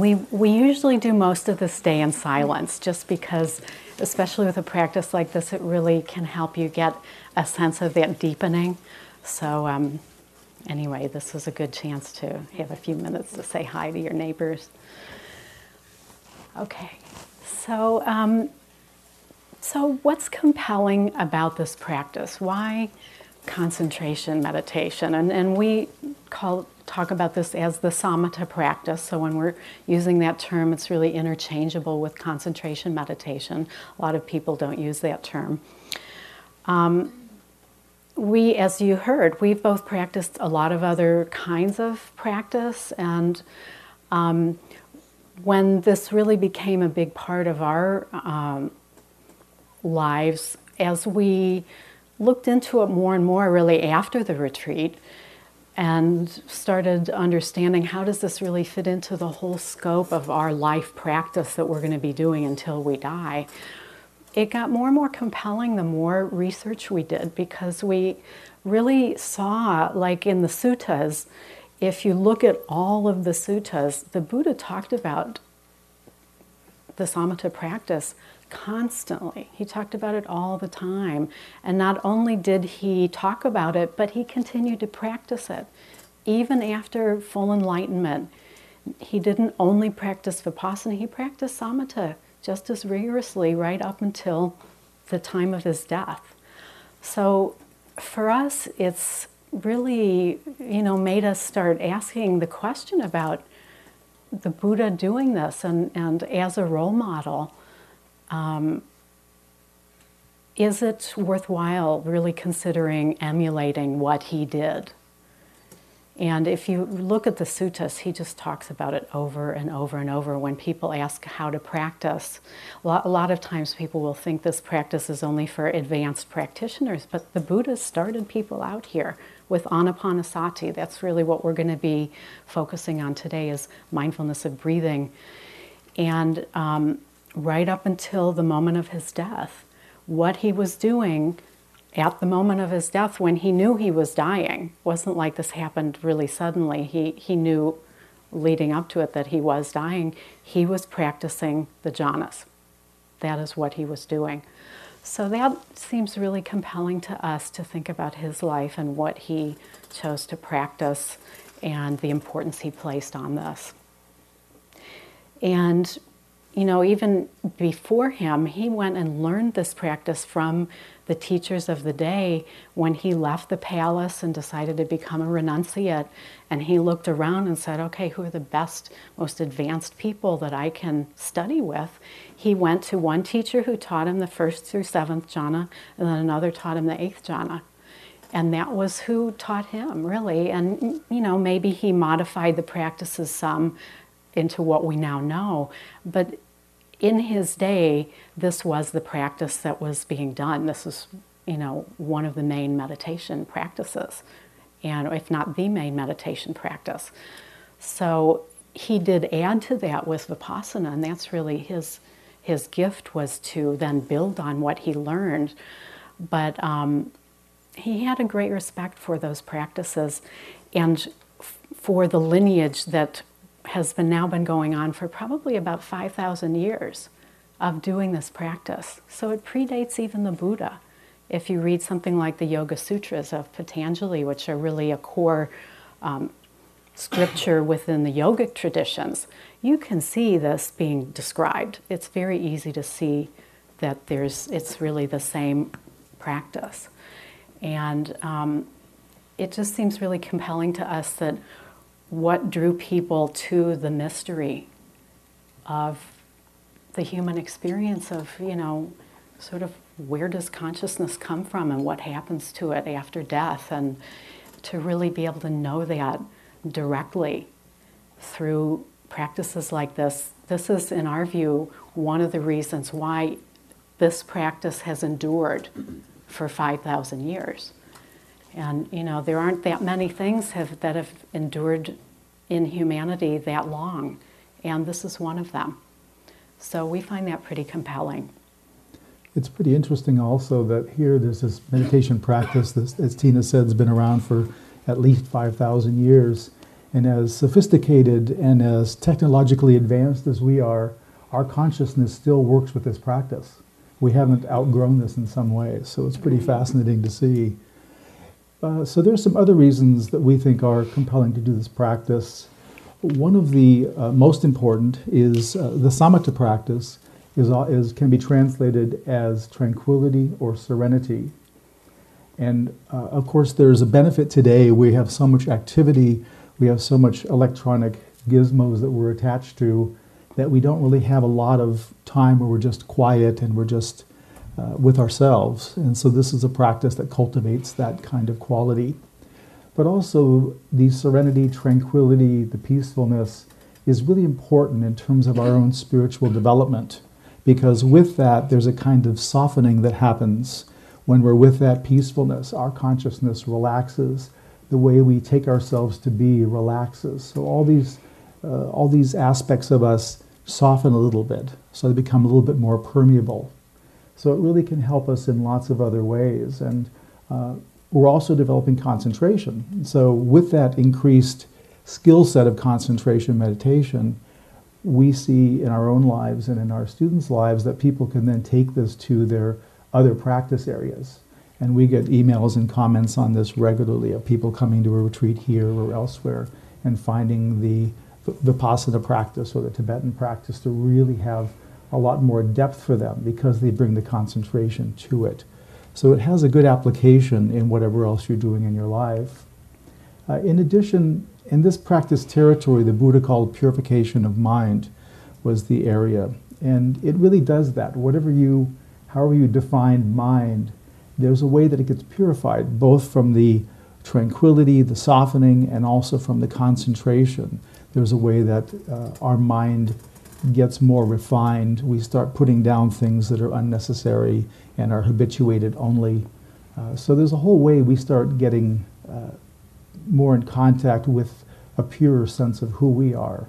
we, we usually do most of this day in silence just because, especially with a practice like this, it really can help you get a sense of that deepening. So, um, anyway, this was a good chance to have a few minutes to say hi to your neighbors. Okay, so, um, so what's compelling about this practice? Why concentration meditation? And, and we call, talk about this as the samatha practice. So when we're using that term, it's really interchangeable with concentration meditation. A lot of people don't use that term. Um, we, as you heard, we've both practiced a lot of other kinds of practice, and um, when this really became a big part of our um, lives, as we looked into it more and more, really after the retreat, and started understanding how does this really fit into the whole scope of our life practice that we're going to be doing until we die. It got more and more compelling the more research we did because we really saw, like in the suttas, if you look at all of the suttas, the Buddha talked about the samatha practice constantly. He talked about it all the time. And not only did he talk about it, but he continued to practice it. Even after full enlightenment, he didn't only practice vipassana, he practiced samatha just as rigorously right up until the time of his death. So for us, it's really, you know, made us start asking the question about the Buddha doing this and, and as a role model. Um, is it worthwhile really considering emulating what he did? And if you look at the suttas, he just talks about it over and over and over. When people ask how to practice, a lot, of times people will think this practice is only for advanced practitioners, but the Buddha started people out here with anapanasati. That's really what we're going to be focusing on today is mindfulness of breathing. And um, right up until the moment of his death, what he was doing at the moment of his death when he knew he was dying. It wasn't like this happened really suddenly. He, he knew leading up to it that he was dying. He was practicing the jhanas. That is what he was doing. So that seems really compelling to us to think about his life and what he chose to practice and the importance he placed on this. And you know, even before him, he went and learned this practice from the teachers of the day when he left the palace and decided to become a renunciate. And he looked around and said, okay, who are the best, most advanced people that I can study with? He went to one teacher who taught him the first through seventh jhana, and then another taught him the eighth jhana. And that was who taught him, really. And, you know, maybe he modified the practices some into what we now know. But in his day, this was the practice that was being done. This is, you know, one of the main meditation practices, and if not the main meditation practice. So he did add to that with vipassana, and that's really his his gift was to then build on what he learned. But um, he had a great respect for those practices, and for the lineage that has been now been going on for probably about 5,000 years of doing this practice. So it predates even the Buddha. If you read something like the Yoga Sutras of Patanjali, which are really a core um, scripture within the yogic traditions, you can see this being described. It's very easy to see that there's it's really the same practice, and um, it just seems really compelling to us that what drew people to the mystery of the human experience of, you know, sort of where does consciousness come from and what happens to it after death, and to really be able to know that directly through practices like this. This is, in our view, one of the reasons why this practice has endured for 5,000 years. And you know, there aren't that many things have, that have endured in humanity that long, and this is one of them. So we find that pretty compelling. It's pretty interesting also that here there's this meditation practice that, as Tina said, has been around for at least 5,000 years. And as sophisticated and as technologically advanced as we are, our consciousness still works with this practice. We haven't outgrown this in some ways, so it's pretty fascinating to see. Uh, so there's some other reasons that we think are compelling to do this practice. One of the uh, most important is uh, the samatha practice is, uh, is, can be translated as tranquility or serenity. And uh, of course, there's a benefit today. We have so much activity, we have so much electronic gizmos that we're attached to that we don't really have a lot of time where we're just quiet and we're just uh, with ourselves. And so, this is a practice that cultivates that kind of quality. But also, the serenity, tranquility, the peacefulness is really important in terms of our own spiritual development because with that, there's a kind of softening that happens when we're with that peacefulness. Our consciousness relaxes. The way we take ourselves to be relaxes. So all these, uh, all these aspects of us soften a little bit, so they become a little bit more permeable. So it really can help us in lots of other ways. And uh, we're also developing concentration. So with that increased skill set of concentration meditation, we see in our own lives and in our students' lives that people can then take this to their other practice areas. And we get emails and comments on this regularly of people coming to a retreat here or elsewhere and finding the Vipassana practice or the Tibetan practice to really have a lot more depth for them because they bring the concentration to it. So it has a good application in whatever else you're doing in your life. Uh, in addition, in this practice territory, the Buddha called purification of mind was the area. And it really does that. Whatever you, however you define mind, there's a way that it gets purified, both from the tranquility, the softening, and also from the concentration. There's a way that uh, our mind gets more refined. We start putting down things that are unnecessary and are habituated only. Uh, so there's a whole way we start getting uh, more in contact with a purer sense of who we are.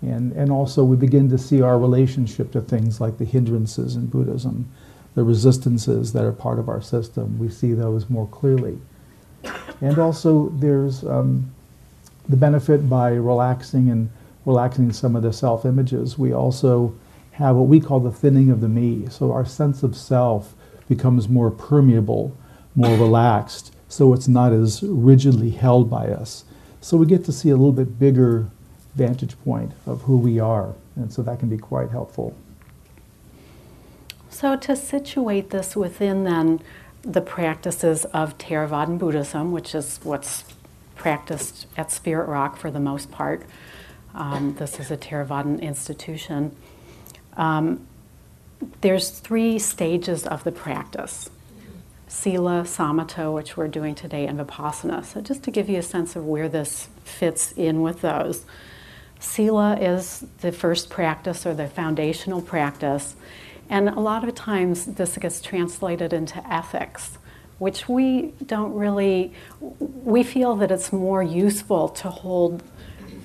And, and also, we begin to see our relationship to things like the hindrances in Buddhism, the resistances that are part of our system. We see those more clearly. And also, there's um, the benefit by relaxing and relaxing some of the self images. We also have what we call the thinning of the me. So, our sense of self becomes more permeable, more relaxed so it's not as rigidly held by us. So we get to see a little bit bigger vantage point of who we are, and so that can be quite helpful. So to situate this within then the practices of Theravadan Buddhism, which is what's practiced at Spirit Rock for the most part. Um, this is a Theravadan institution. Um, there's three stages of the practice. Sila, Samatha, which we're doing today, and Vipassana. So, just to give you a sense of where this fits in with those. Sila is the first practice or the foundational practice, and a lot of times this gets translated into ethics, which we don't really, we feel that it's more useful to hold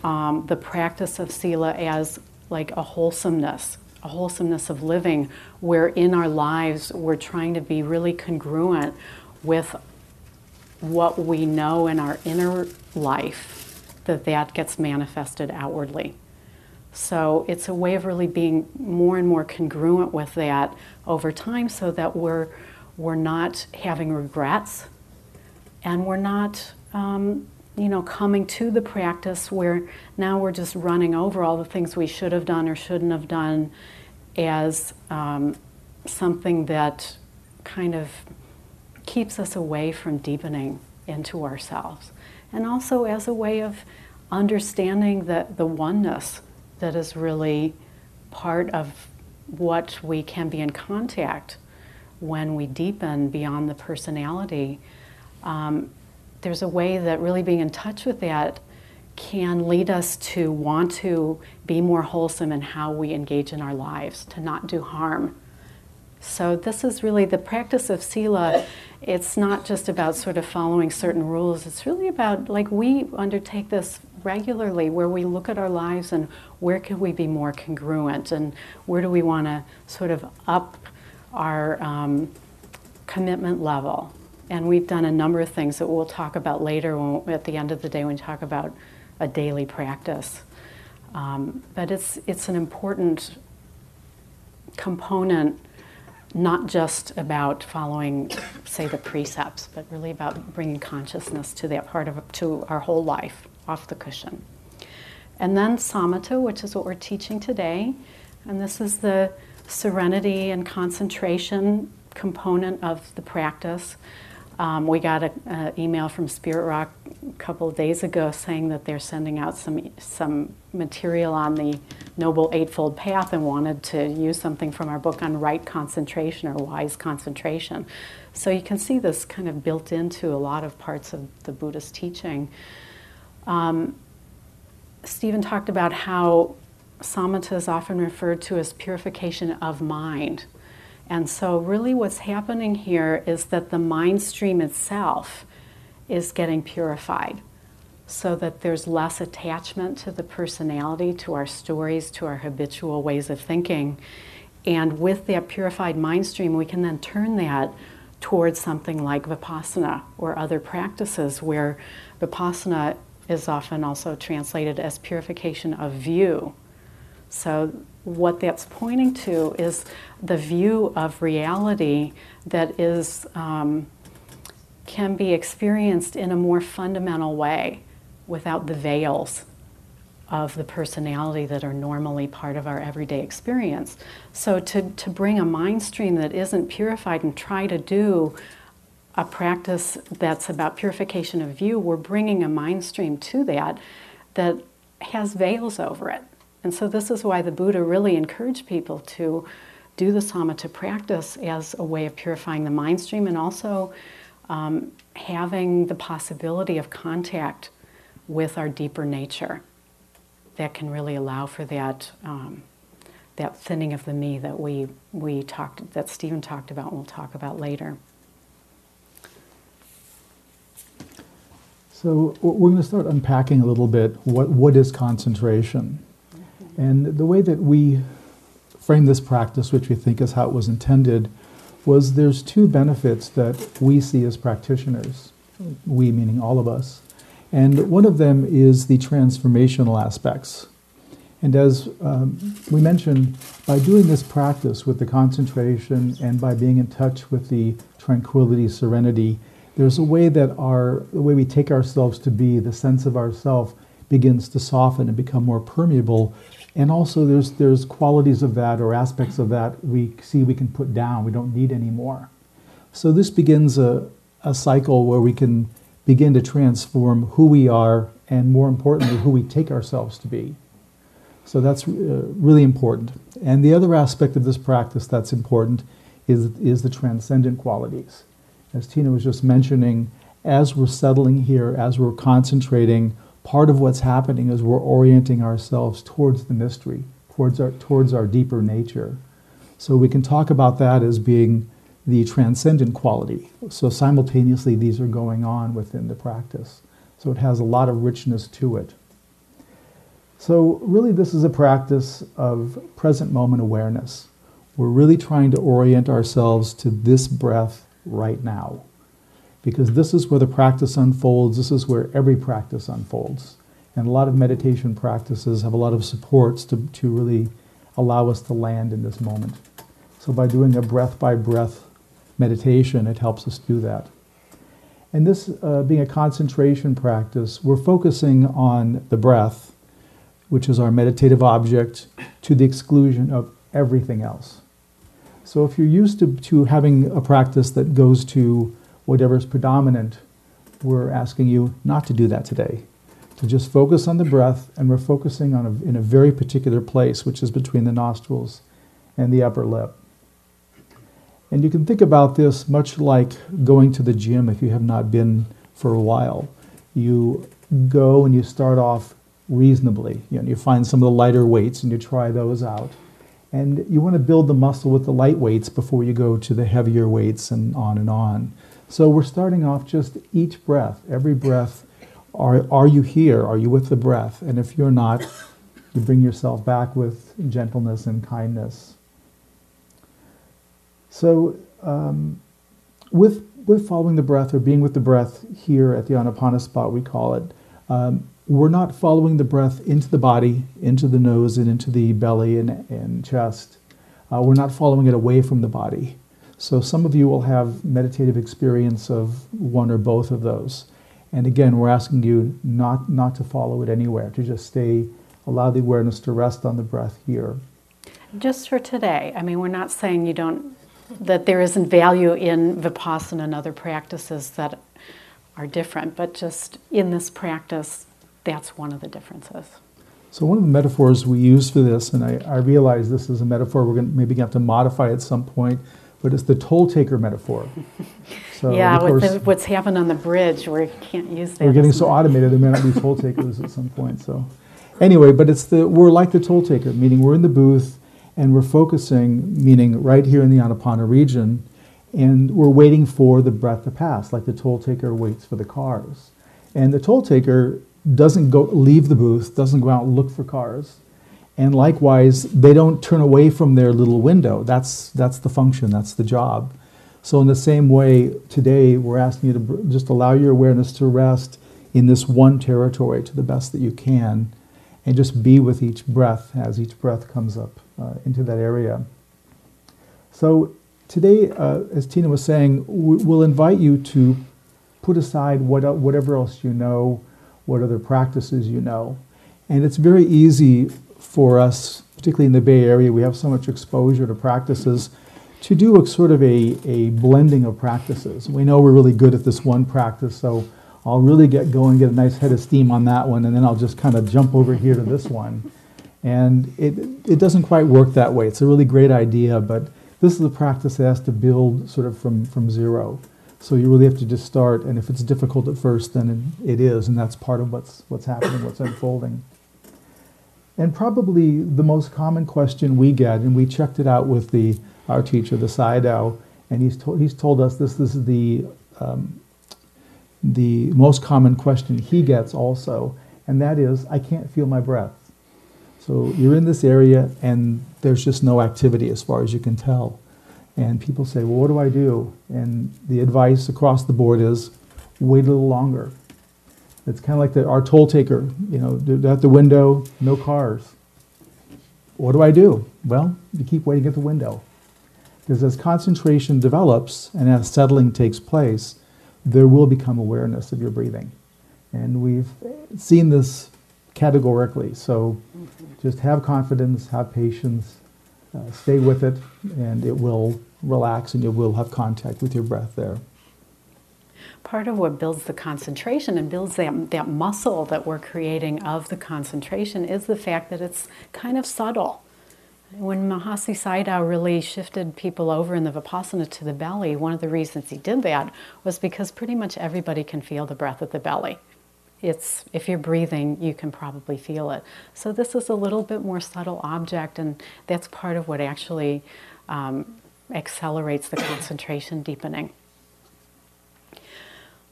um, the practice of Sila as like a wholesomeness a wholesomeness of living where in our lives we're trying to be really congruent with what we know in our inner life that that gets manifested outwardly. So it's a way of really being more and more congruent with that over time so that we're we're not having regrets and we're not um, you know coming to the practice where now we're just running over all the things we should have done or shouldn't have done as um, something that kind of keeps us away from deepening into ourselves. And also as a way of understanding the, the oneness that is really part of what we can be in contact when we deepen beyond the personality. Um, there's a way that really being in touch with that can lead us to want to be more wholesome in how we engage in our lives, to not do harm. So, this is really the practice of Sila. It's not just about sort of following certain rules, it's really about like we undertake this regularly where we look at our lives and where can we be more congruent and where do we want to sort of up our um, commitment level. And we've done a number of things that we'll talk about later when, at the end of the day when we talk about a daily practice. Um, but it's, it's an important component, not just about following, say, the precepts, but really about bringing consciousness to that part of to our whole life off the cushion. And then samatha, which is what we're teaching today, and this is the serenity and concentration component of the practice. Um, we got an email from Spirit Rock a couple of days ago saying that they're sending out some some material on the Noble Eightfold Path and wanted to use something from our book on right concentration or wise concentration. So you can see this kind of built into a lot of parts of the Buddhist teaching. Um, Stephen talked about how samatha is often referred to as purification of mind. And so, really, what's happening here is that the mind stream itself is getting purified so that there's less attachment to the personality, to our stories, to our habitual ways of thinking. And with that purified mind stream, we can then turn that towards something like vipassana or other practices where vipassana is often also translated as purification of view. So, what that's pointing to is the view of reality that is um, can be experienced in a more fundamental way without the veils of the personality that are normally part of our everyday experience. So, to, to bring a mind stream that isn't purified and try to do a practice that's about purification of view, we're bringing a mind stream to that that has veils over it. And so, this is why the Buddha really encouraged people to do the samatha practice as a way of purifying the mind stream and also um, having the possibility of contact with our deeper nature that can really allow for that. Um, that thinning of the me that we, we talked that Stephen talked about and we'll talk about later. So we're going to start unpacking a little bit what, what is concentration. And the way that we frame this practice, which we think is how it was intended, was there's two benefits that we see as practitioners, we meaning all of us. And one of them is the transformational aspects. And as um, we mentioned, by doing this practice with the concentration and by being in touch with the tranquility, serenity, there's a way that our the way we take ourselves to be, the sense of ourself begins to soften and become more permeable. And also there's there's qualities of that or aspects of that we see we can put down, we don't need anymore. So this begins a, a cycle where we can begin to transform who we are and more importantly who we take ourselves to be. So that's uh, really important. And the other aspect of this practice that's important is, is the transcendent qualities as Tina was just mentioning, as we're settling here, as we're concentrating, part of what's happening is we're orienting ourselves towards the mystery, towards our, towards our deeper nature. So we can talk about that as being the transcendent quality. So simultaneously, these are going on within the practice. So it has a lot of richness to it. So, really, this is a practice of present moment awareness. We're really trying to orient ourselves to this breath right now. Because this is where the practice unfolds, this is where every practice unfolds. And a lot of meditation practices have a lot of supports to, to really allow us to land in this moment. So by doing a breath by breath meditation, it helps us do that. And this uh, being a concentration practice, we're focusing on the breath, which is our meditative object, to the exclusion of everything else. So if you're used to, to having a practice that goes to whatever is predominant, we're asking you not to do that today. To just focus on the breath, and we're focusing on a, in a very particular place, which is between the nostrils and the upper lip. And you can think about this much like going to the gym if you have not been for a while. You go and you start off reasonably. You, know, you find some of the lighter weights and you try those out. And you want to build the muscle with the light weights before you go to the heavier weights and on and on. So we're starting off just each breath, every breath. Are, are you here? Are you with the breath? And if you're not, you bring yourself back with gentleness and kindness. So, um, with, with following the breath or being with the breath here at the Anapana spot, we call it, um, we're not following the breath into the body, into the nose, and into the belly and, and chest. Uh, we're not following it away from the body. So some of you will have meditative experience of one or both of those. And again, we're asking you not, not to follow it anywhere, to just stay, allow the awareness to rest on the breath here. Just for today, I mean, we're not saying you don't, that there isn't value in Vipassana and other practices that are different, but just in this practice, that's one of the differences. So one of the metaphors we use for this, and I, I realize this is a metaphor we're going to maybe have to modify at some point, but it's the toll taker metaphor. So yeah, with the, what's happened on the bridge, we can't use that. We're getting so automated, there may not be toll takers at some point. So, anyway, but it's the we're like the toll taker, meaning we're in the booth and we're focusing, meaning right here in the Anapana region, and we're waiting for the breath to pass, like the toll taker waits for the cars. And the toll taker doesn't go leave the booth, doesn't go out and look for cars. And likewise, they don't turn away from their little window. That's, that's the function, that's the job. So, in the same way, today we're asking you to just allow your awareness to rest in this one territory to the best that you can, and just be with each breath as each breath comes up uh, into that area. So, today, uh, as Tina was saying, we'll invite you to put aside what, whatever else you know, what other practices you know. And it's very easy for us, particularly in the Bay Area, we have so much exposure to practices, to do a sort of a, a blending of practices. We know we're really good at this one practice, so I'll really get going, get a nice head of steam on that one, and then I'll just kind of jump over here to this one. And it, it doesn't quite work that way. It's a really great idea, but this is a practice that has to build sort of from, from zero. So you really have to just start, and if it's difficult at first, then it is, and that's part of what's, what's happening, what's unfolding. And probably the most common question we get, and we checked it out with the, our teacher, the Sayadaw, and he's, to, he's told us this, this is the, um, the most common question he gets also, and that is, I can't feel my breath. So you're in this area and there's just no activity as far as you can tell. And people say, well, what do I do? And the advice across the board is wait a little longer. It's kind of like the, our toll taker, you know, at the window, no cars. What do I do? Well, you keep waiting at the window. Because as concentration develops and as settling takes place, there will become awareness of your breathing. And we've seen this categorically. So just have confidence, have patience, uh, stay with it, and it will relax and you will have contact with your breath there part of what builds the concentration and builds that, that muscle that we're creating of the concentration is the fact that it's kind of subtle. When Mahasi Sayadaw really shifted people over in the Vipassana to the belly, one of the reasons he did that was because pretty much everybody can feel the breath at the belly. It's if you're breathing, you can probably feel it. So this is a little bit more subtle object, and that's part of what actually um, accelerates the concentration deepening.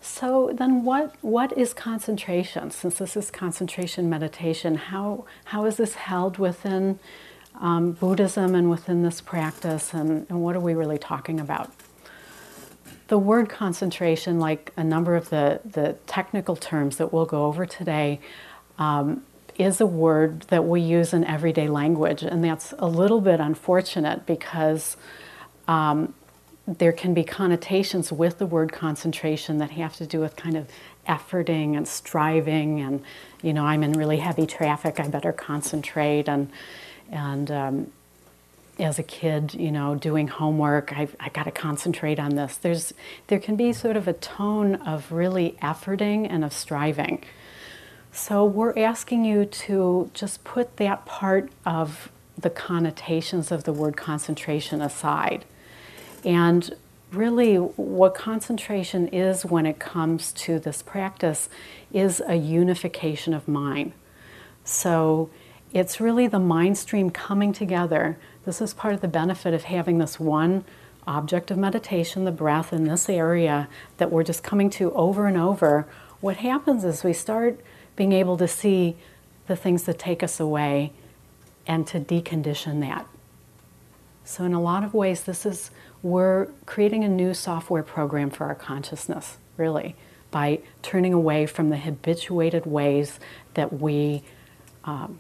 So then what, what is concentration? Since this is concentration meditation, how, how is this held within um, Buddhism and within this practice and, and what are we really talking about? The word concentration, like a number of the, the technical terms that we'll go over today, um, is a word that we use in everyday language, and that's a little bit unfortunate because um, there can be connotations with the word concentration that have to do with kind of efforting and striving and you know i'm in really heavy traffic i better concentrate. And and um, as a kid you know doing homework i've, i got to concentrate on this. There's there can be sort of a tone of really efforting and of striving. So we're asking you to just put that part of the connotations of the word concentration aside and really, what concentration is when it comes to this practice is a unification of mind. So it's really the mind stream coming together. This is part of the benefit of having this one object of meditation, the breath, in this area that we're just coming to over and over. What happens is we start being able to see the things that take us away and to decondition that. So, in a lot of ways, this is we're creating a new software program for our consciousness, really, by turning away from the habituated ways that we um,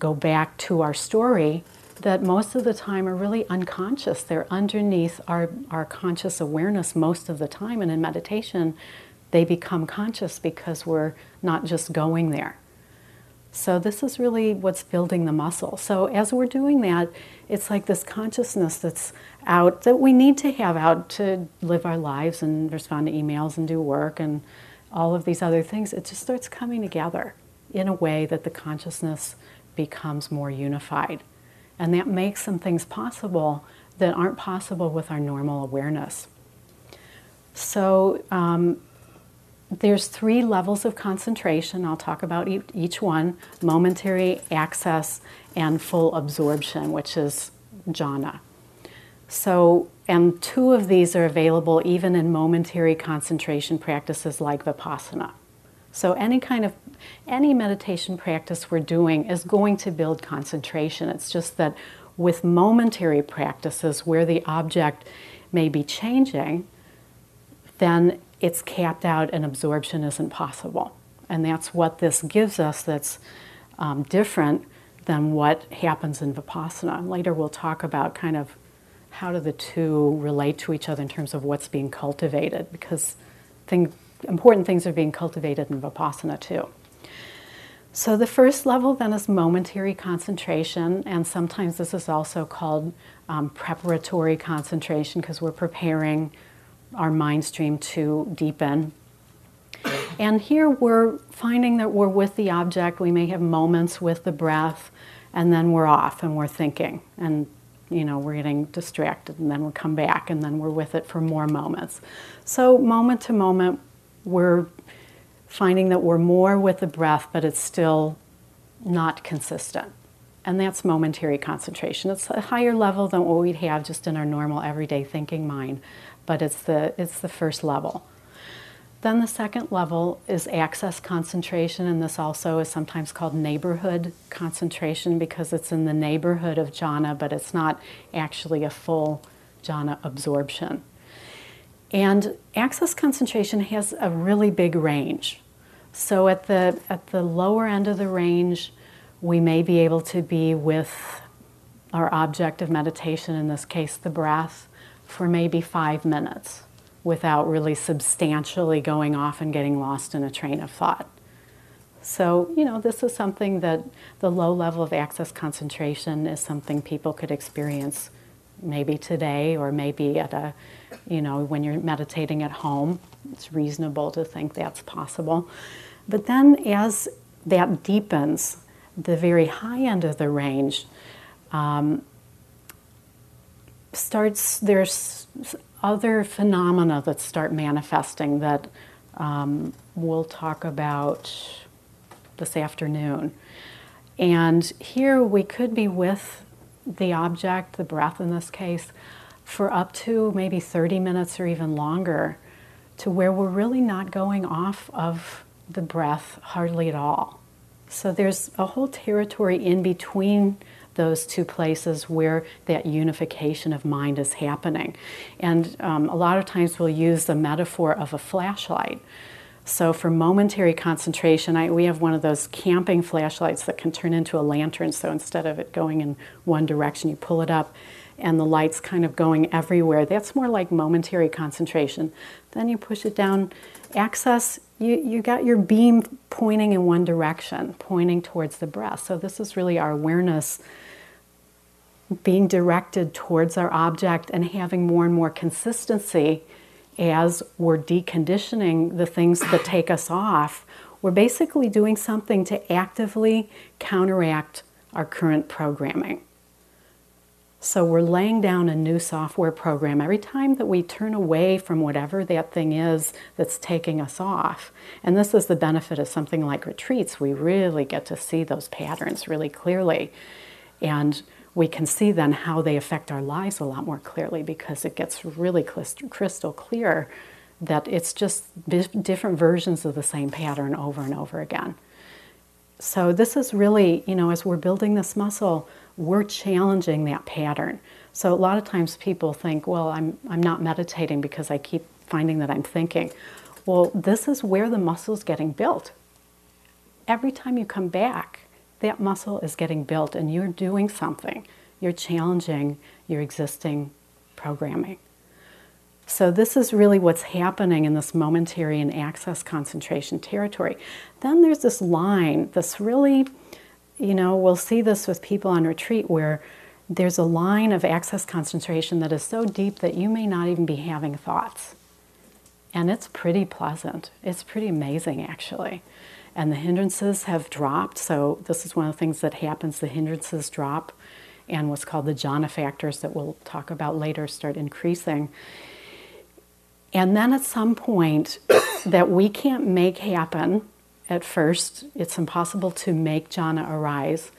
go back to our story that most of the time are really unconscious. They're underneath our, our conscious awareness most of the time. And in meditation, they become conscious because we're not just going there. So, this is really what's building the muscle. So, as we're doing that, it's like this consciousness that's out that we need to have out to live our lives and respond to emails and do work and all of these other things. It just starts coming together in a way that the consciousness becomes more unified. And that makes some things possible that aren't possible with our normal awareness. So, um, there's three levels of concentration. I'll talk about each one momentary, access, and full absorption, which is jhana. So, and two of these are available even in momentary concentration practices like vipassana. So, any kind of any meditation practice we're doing is going to build concentration. It's just that with momentary practices where the object may be changing, then it's capped out and absorption isn't possible. And that's what this gives us that's um, different than what happens in Vipassana. Later we'll talk about kind of how do the two relate to each other in terms of what's being cultivated, because thing, important things are being cultivated in Vipassana too. So the first level then is momentary concentration, and sometimes this is also called um, preparatory concentration because we're preparing our mind stream to deepen. And here we're finding that we're with the object. We may have moments with the breath, and then we're off and we're thinking. And, you know, we're getting distracted, and then we come back, and then we're with it for more moments. So, moment to moment, we're finding that we're more with the breath, but it's still not consistent. And that's momentary concentration. It's a higher level than what we'd have just in our normal everyday thinking mind but it's the, it's the first level. Then the second level is access concentration, and this also is sometimes called neighborhood concentration because it's in the neighborhood of jhana, but it's not actually a full jhana absorption. And access concentration has a really big range. So at the, at the lower end of the range, we may be able to be with our object of meditation, in this case, the breath, for maybe five minutes without really substantially going off and getting lost in a train of thought. So, you know, this is something that the low level of access concentration is something people could experience maybe today or maybe at a, you know, when you're meditating at home. It's reasonable to think that's possible. But then as that deepens, the very high end of the range, um, starts there's other phenomena that start manifesting that um, we'll talk about this afternoon. And here we could be with the object, the breath in this case, for up to maybe 30 minutes or even longer, to where we're really not going off of the breath hardly at all. So there's a whole territory in between those two places where that unification of mind is happening. And um, a lot of times we'll use the metaphor of a flashlight. So, for momentary concentration, I, we have one of those camping flashlights that can turn into a lantern. So, instead of it going in one direction, you pull it up and the light's kind of going everywhere. That's more like momentary concentration. Then you push it down. Access, you, you got your beam pointing in one direction, pointing towards the breath. So, this is really our awareness being directed towards our object and having more and more consistency as we're deconditioning the things that take us off, we're basically doing something to actively counteract our current programming. So we're laying down a new software program every time that we turn away from whatever that thing is that's taking us off. And this is the benefit of something like retreats. We really get to see those patterns really clearly. And we can see then how they affect our lives a lot more clearly because it gets really crystal clear that it's just different versions of the same pattern over and over again. So, this is really, you know, as we're building this muscle, we're challenging that pattern. So, a lot of times people think, well, I'm, I'm not meditating because I keep finding that I'm thinking. Well, this is where the muscle is getting built. Every time you come back, that muscle is getting built and you're doing something. You're challenging your existing programming. So, this is really what's happening in this momentary and access concentration territory. Then there's this line, this really, you know, we'll see this with people on retreat where there's a line of access concentration that is so deep that you may not even be having thoughts. And it's pretty pleasant. It's pretty amazing, actually. And the hindrances have dropped. So, this is one of the things that happens the hindrances drop, and what's called the jhana factors that we'll talk about later start increasing. And then at some point that we can't make happen at first, it's impossible to make jhana arise.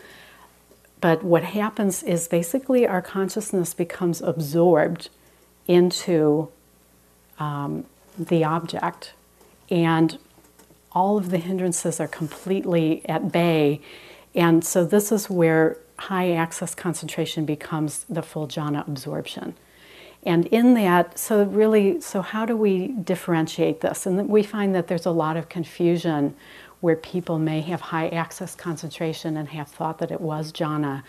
But what happens is basically our consciousness becomes absorbed into um, the object, and all of the hindrances are completely at bay. And so, this is where high access concentration becomes the full jhana absorption. And in that, so really, so how do we differentiate this? And we find that there's a lot of confusion where people may have high access concentration and have thought that it was jhana.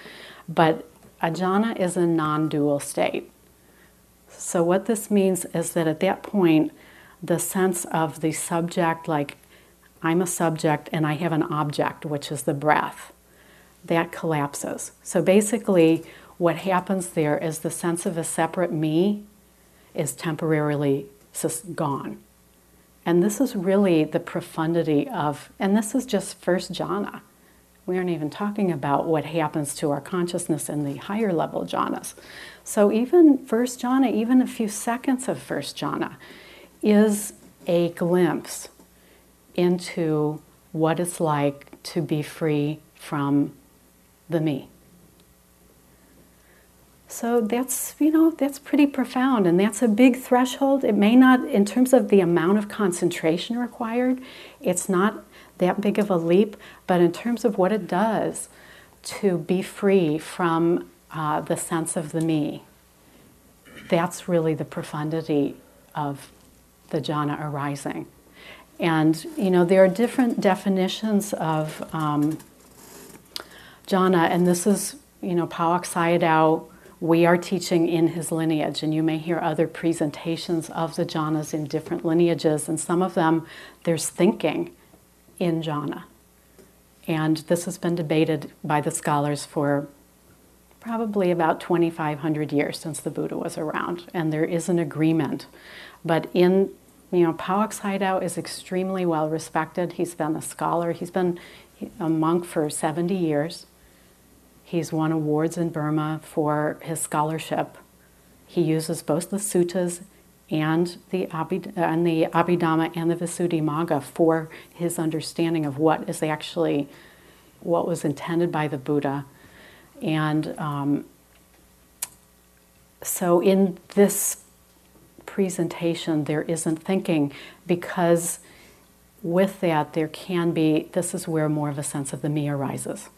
But a jhana is a non dual state. So, what this means is that at that point, the sense of the subject, like I'm a subject and I have an object, which is the breath, that collapses. So, basically, what happens there is the sense of a separate me is temporarily gone. And this is really the profundity of, and this is just first jhana. We aren't even talking about what happens to our consciousness in the higher level jhanas. So, even first jhana, even a few seconds of first jhana, is a glimpse into what it's like to be free from the me. So that's, you know, that's pretty profound and that's a big threshold. It may not, in terms of the amount of concentration required, it's not that big of a leap, but in terms of what it does to be free from uh, the sense of the me, that's really the profundity of the jhana arising. And, you know, there are different definitions of um, jhana, and this is, you know, Pa-Auk Sayadaw we are teaching in his lineage, and you may hear other presentations of the jhanas in different lineages, and some of them there's thinking in jhana. And this has been debated by the scholars for probably about 2,500 years since the Buddha was around, and there is an agreement. But in, you know, Pa-Auk Sayadaw is extremely well respected. He's been a scholar, he's been a monk for 70 years. He's won awards in Burma for his scholarship. He uses both the suttas and the, Abhid- and the Abhidhamma and the Visuddhimagga for his understanding of what is actually what was intended by the Buddha. And um, so in this presentation, there isn't thinking because with that, there can be, this is where more of a sense of the me arises.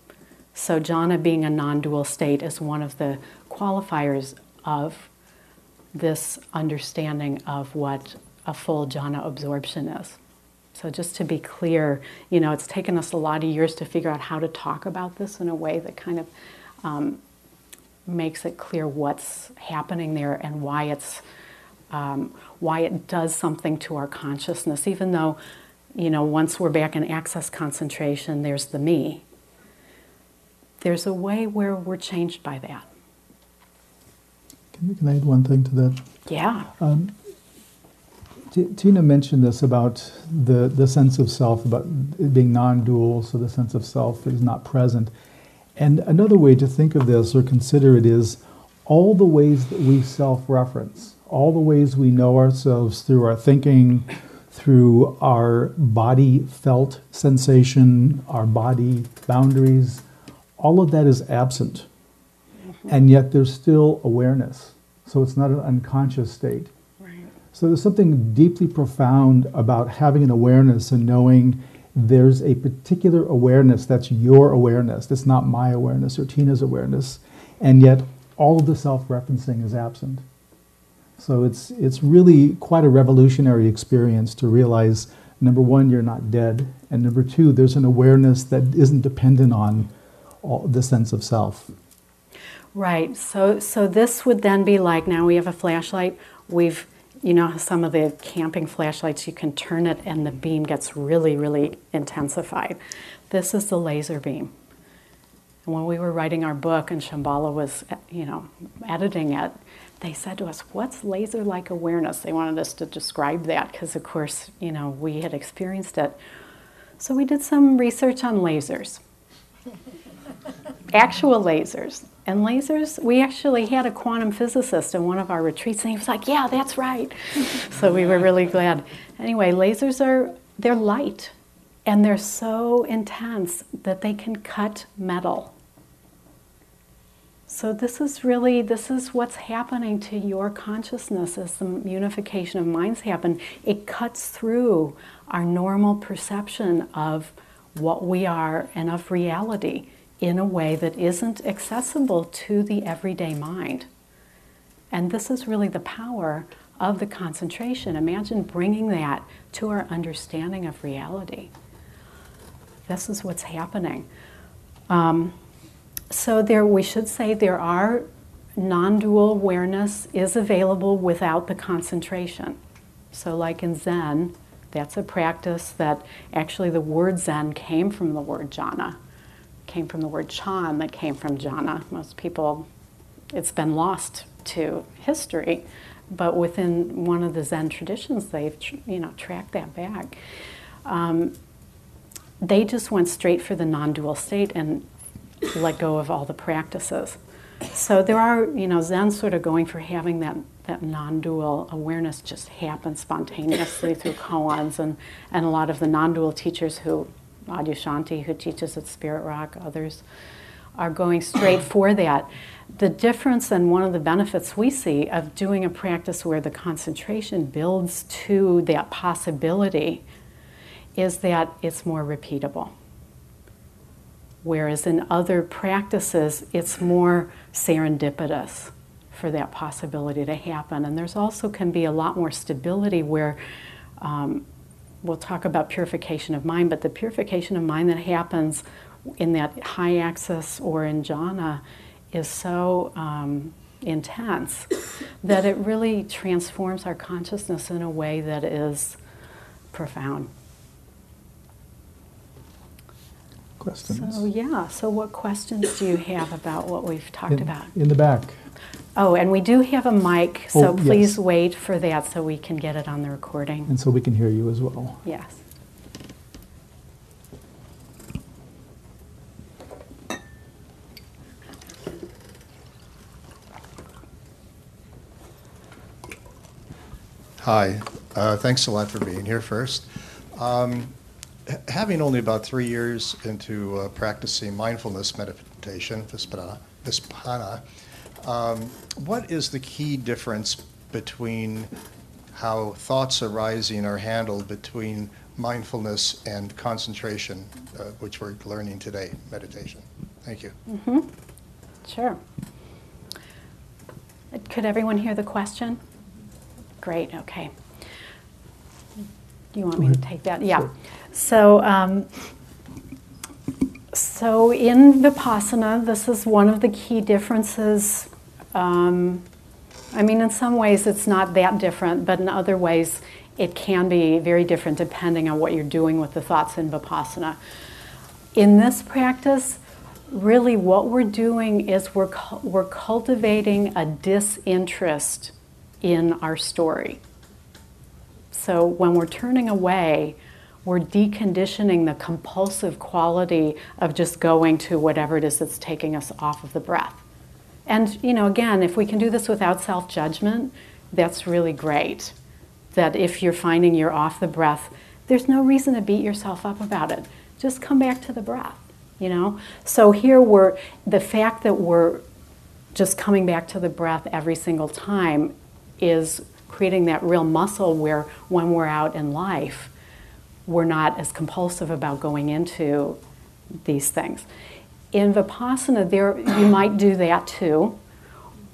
So, jhana being a non dual state is one of the qualifiers of this understanding of what a full jhana absorption is. So, just to be clear, you know, it's taken us a lot of years to figure out how to talk about this in a way that kind of um, makes it clear what's happening there and why it's um, why it does something to our consciousness. Even though, you know, once we're back in access concentration, there's the me, there's a way where we're changed by that. Can, can I add one thing to that? Yeah. Um, T- Tina mentioned this about the, the sense of self, about it being non dual, so the sense of self is not present. And another way to think of this or consider it is all the ways that we self reference, all the ways we know ourselves through our thinking, through our body felt sensation, our body boundaries, all of that is absent. And yet there's still awareness. So it's not an unconscious state. Right. So there's something deeply profound about having an awareness and knowing there's a particular awareness that's your awareness. That's not my awareness or Tina's awareness. And yet all of the self referencing is absent. So it's it's really quite a revolutionary experience to realize number one, you're not dead, and number two, there's an awareness that isn't dependent on the sense of self. Right. So so this would then be like now we have a flashlight. We've you know some of the camping flashlights you can turn it and the beam gets really really intensified. This is the laser beam. And when we were writing our book and Shambhala was uh, you know editing it, they said to us, "What's laser-like awareness?" They wanted us to describe that because of course you know we had experienced it. So we did some research on lasers. Actual lasers and lasers, we actually had a quantum physicist in one of our retreats, and he was like, "Yeah, that's right." so we were really glad. Anyway, lasers are they're light, and they're so intense that they can cut metal. So this is really this is what's happening to your consciousness as the unification of minds happen. It cuts through our normal perception of what we are and of reality in a way that isn't accessible to the everyday mind. And this is really the power of the concentration. Imagine bringing that to our understanding of reality. This is what's happening. Um, so there, we should say there are non-dual awareness is available without the concentration. So, like in Zen, that's a practice that actually the word Zen came from the word jhana came from the word chan that came from jhana. Most people, it's been lost to history, but within one of the Zen traditions, they've you know tracked that back. Um, they just went straight for the non-dual state and let go of all the practices. So there are, you know, Zen sort of going for having that, that non-dual awareness just happen spontaneously through koans and, and a lot of the non-dual teachers who Adyashanti, who teaches at Spirit Rock, others are going straight for that. The difference and one of the benefits we see of doing a practice where the concentration builds to that possibility is that it's more repeatable. Whereas in other practices, it's more serendipitous for that possibility to happen. And there's also can be a lot more stability where um, we'll talk about purification of mind, but the purification of mind that happens in that high access or in jhana is so um, intense that it really transforms our consciousness in a way that is profound. Questions? So, yeah, so what questions do you have about what we've talked in, about? In the back. Oh, and we do have a mic, so Oh, please wait for that so we can get it on the recording. And so we can hear you as well. Yes. Hi, uh, thanks a lot for being here first. Um, having only about three years into uh, practicing mindfulness meditation, Vispana, Vispana um, what is the key difference between how thoughts arising are handled between mindfulness and concentration, uh, which we're learning today, meditation? Thank you. Sure. Could everyone hear the question? Great, okay. Do you want me to take that? Yeah. So, um, so in Vipassana, this is one of the key differences. Um, I mean, in some ways it's not that different, but in other ways it can be very different depending on what you're doing with the thoughts in Vipassana. In this practice, really what we're doing is we're, we're cultivating a disinterest in our story. So when we're turning away, we're deconditioning the compulsive quality of just going to whatever it is that's taking us off of the breath. And, you know, again, if we can do this without self judgment, that's really great. That if you're finding you're off the breath, there's no reason to beat yourself up about it. Just come back to the breath, you know? So here we're, the fact that we're just coming back to the breath every single time is creating that real muscle where when we're out in life, we're not as compulsive about going into these things. In Vipassana, there you might do that too,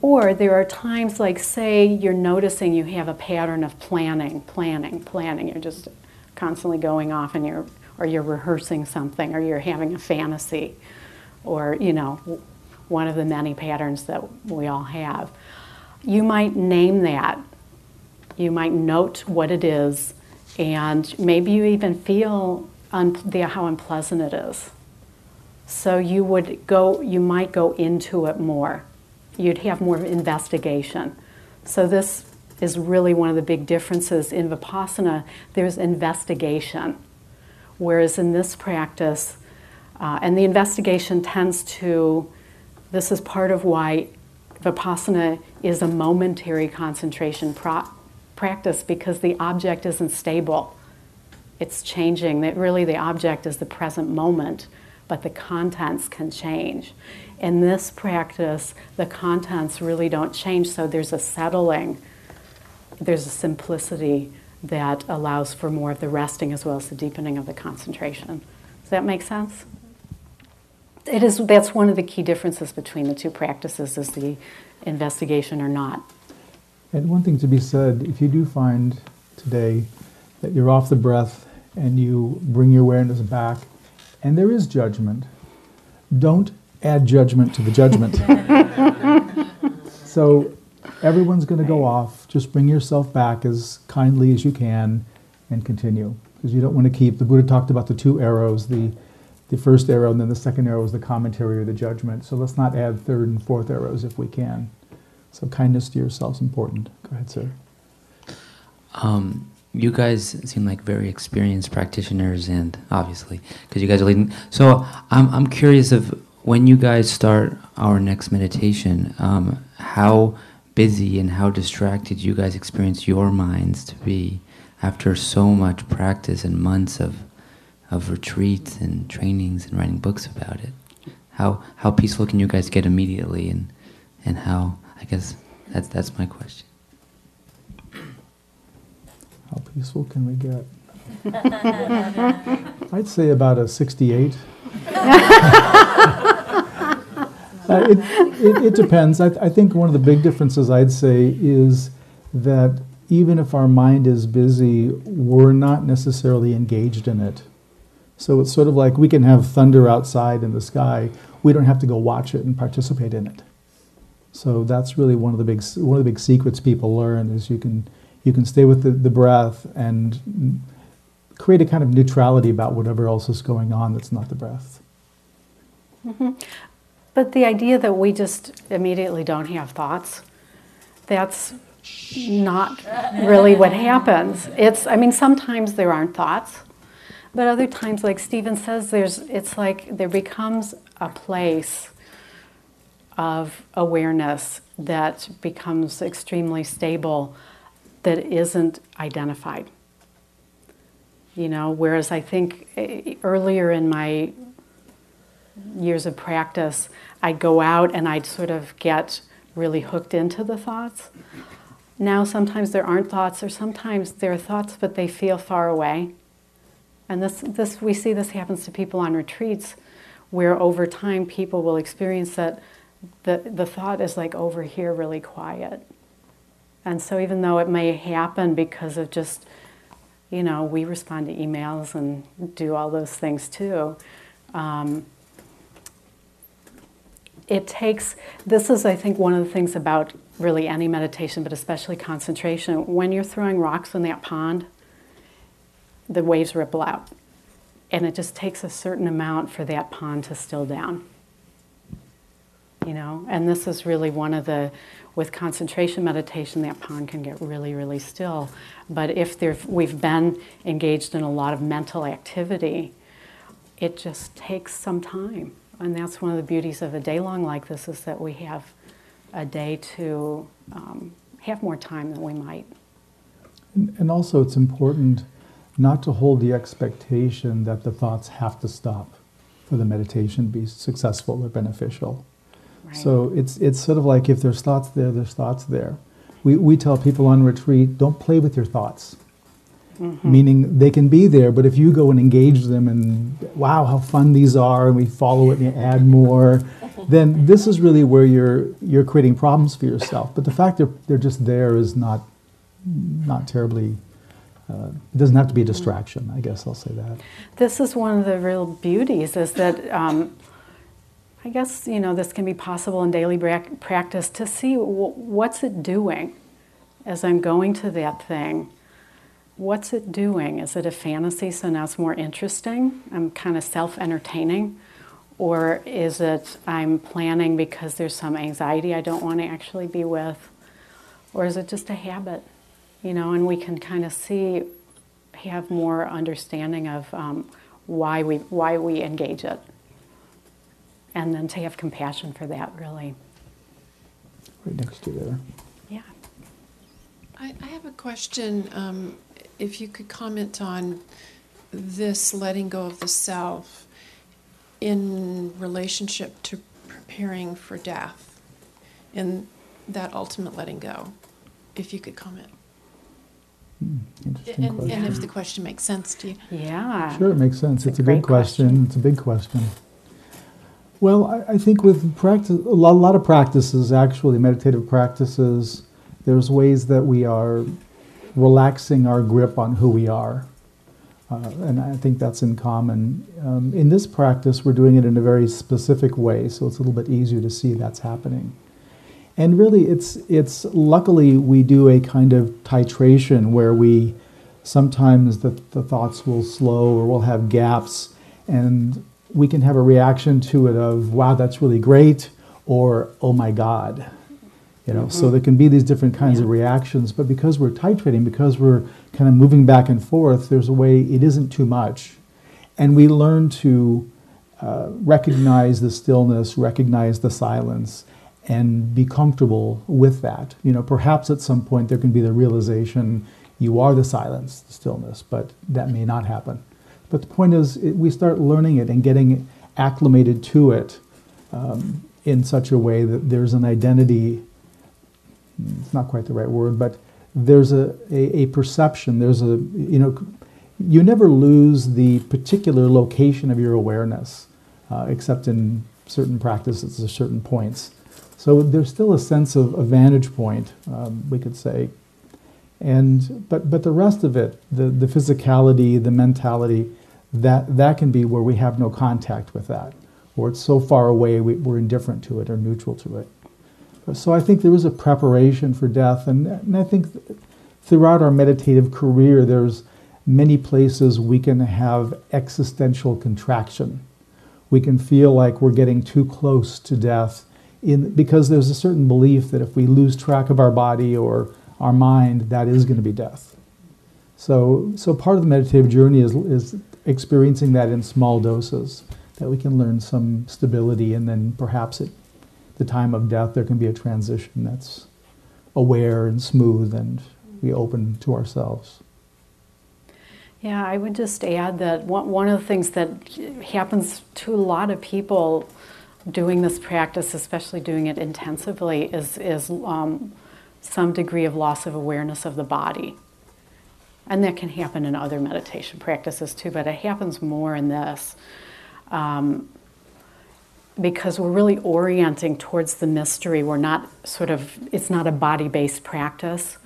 Or there are times like, say, you're noticing you have a pattern of planning, planning, planning. You're just constantly going off and you're, or you're rehearsing something, or you're having a fantasy, or, you know, one of the many patterns that we all have. You might name that. You might note what it is, and maybe you even feel un- how unpleasant it is. So you would go, you might go into it more. You'd have more investigation. So this is really one of the big differences in Vipassana. There's investigation, whereas in this practice, uh, and the investigation tends to, this is part of why Vipassana is a momentary concentration pro- practice because the object isn't stable. It's changing. That really the object is the present moment, but the contents can change. In this practice, the contents really don't change, so there's a settling, there's a simplicity that allows for more of the resting as well as the deepening of the concentration. Does that make sense? It is, that's one of the key differences between the two practices is the investigation or not. And one thing to be said, if you do find today that you're off the breath and you bring your awareness back and there is judgment, don't add judgment to the judgment. so everyone's going to go off. Just bring yourself back as kindly as you can and continue. Because you don't want to keep, the Buddha talked about the two arrows, the, the first arrow and then the second arrow is the commentary or the judgment. So let's not add third and fourth arrows if we can. So kindness to yourself is important. Go ahead, sir. Um, you guys seem like very experienced practitioners, and obviously, because you guys are leading. So I'm I'm curious of when you guys start our next meditation, um, how busy and how distracted you guys experience your minds to be after so much practice and months of of retreats and trainings and writing books about it. How how peaceful can you guys get immediately, and and how I guess that's that's my question. How peaceful can we get? I'd say about a 68. uh, it, it, it, depends. I, th- I think one of the big differences I'd say is that even if our mind is busy, we're not necessarily engaged in it. So it's sort of like we can have thunder outside in the sky. We don't have to go watch it and participate in it. So that's really one of the big one of the big secrets people learn is you can you can stay with the, the breath and create a kind of neutrality about whatever else is going on that's not the breath. Mm-hmm. But the idea that we just immediately don't have thoughts, that's not really what happens. It's, I mean, sometimes there aren't thoughts, but other times, like Stephen says, there's, it's like there becomes a place of awareness that becomes extremely stable that isn't identified. You know, whereas I think eh, earlier in my years of practice, I'd go out and I'd sort of get really hooked into the thoughts. Now, sometimes there aren't thoughts, or sometimes there are thoughts, but they feel far away. And this, this, we see this happens to people on retreats, where over time people will experience that the, the thought is like over here, really quiet. And so, even though it may happen because of just, you know, we respond to emails and do all those things too, um, it takes, this is, I think, one of the things about really any meditation, but especially concentration. When you're throwing rocks in that pond, the waves ripple out. And it just takes a certain amount for that pond to still down. You know, and this is really one of the with concentration meditation, that pond can get really, really still. But if we've been engaged in a lot of mental activity, it just takes some time. And that's one of the beauties of a day long like this is that we have a day to um, have more time than we might. And, and also, it's important not to hold the expectation that the thoughts have to stop for the meditation to be successful or beneficial. So it's, it's sort of like if there's thoughts there, there's thoughts there. We, we tell people on retreat, don't play with your thoughts. Mm-hmm. Meaning they can be there, but if you go and engage them and wow, how fun these are, and we follow it and you add more, then this is really where you're you're creating problems for yourself. But the fact that they're just there is not not terribly. Uh, it doesn't have to be a distraction. I guess I'll say that. This is one of the real beauties is that um, I guess you know this can be possible in daily practice to see what's it doing as I'm going to that thing. What's it doing? Is it a fantasy so now it's more interesting? I'm kind of self entertaining. Or is it I'm planning because there's some anxiety I don't want to actually be with? Or is it just a habit? You know, and we can kind of see, have more understanding of um, why, we, why we engage it. And then to have compassion for that, really. Right next to there. Yeah. I, I have a question. Um, if you could comment on this letting go of the self in relationship to preparing for death and that ultimate letting go. If you could comment. Hmm, interesting And, question. and if the question makes sense to you. Yeah. Sure, it makes sense. It's It's, a a, great good question. question. It's a big question. Well, I, I think with practice, a lot, a lot of practices, actually, meditative practices, there's ways that we are relaxing our grip on who we are. Uh, and I think that's in common. Um, in this practice, we're doing it in a very specific way, so it's a little bit easier to see that's happening. And really, it's it's luckily we do a kind of titration where we sometimes the, the thoughts will slow or we'll have gaps, and we can have a reaction to it of wow that's really great or oh my god, you know. So there can be these different kinds of reactions, but because we're titrating, because we're kind of moving back and forth, there's a way it isn't too much, and we learn to uh, recognize the stillness, recognize the silence, and be comfortable with that. You know, perhaps at some point there can be the realization you are the silence, the stillness, but that may not happen. But the point is, it, we start learning it and getting acclimated to it um, in such a way that there's an identity. It's not quite the right word, but there's a, a, a perception. There's a you know, you never lose the particular location of your awareness, uh, except in certain practices at certain points. So there's still a sense of a vantage point, um, we could say. And but but the rest of it, the, the physicality, the mentality, that that can be where we have no contact with that, or it's so far away we, we're indifferent to it or neutral to it. So I think there is a preparation for death, and, and I think throughout our meditative career, there's many places we can have existential contraction. We can feel like we're getting too close to death in, because there's a certain belief that if we lose track of our body or our mind, that is going to be death. So, so part of the meditative journey is, is experiencing that in small doses, that we can learn some stability, and then perhaps at the time of death, there can be a transition that's aware and smooth, and we open to ourselves. Yeah, I would just add that one, of the things that happens to a lot of people doing this practice, especially doing it intensively, is, is um, some degree of loss of awareness of the body. And that can happen in other meditation practices too, but it happens more in this um, because we're really orienting towards the mystery. We're not sort of, it's not a body based practice.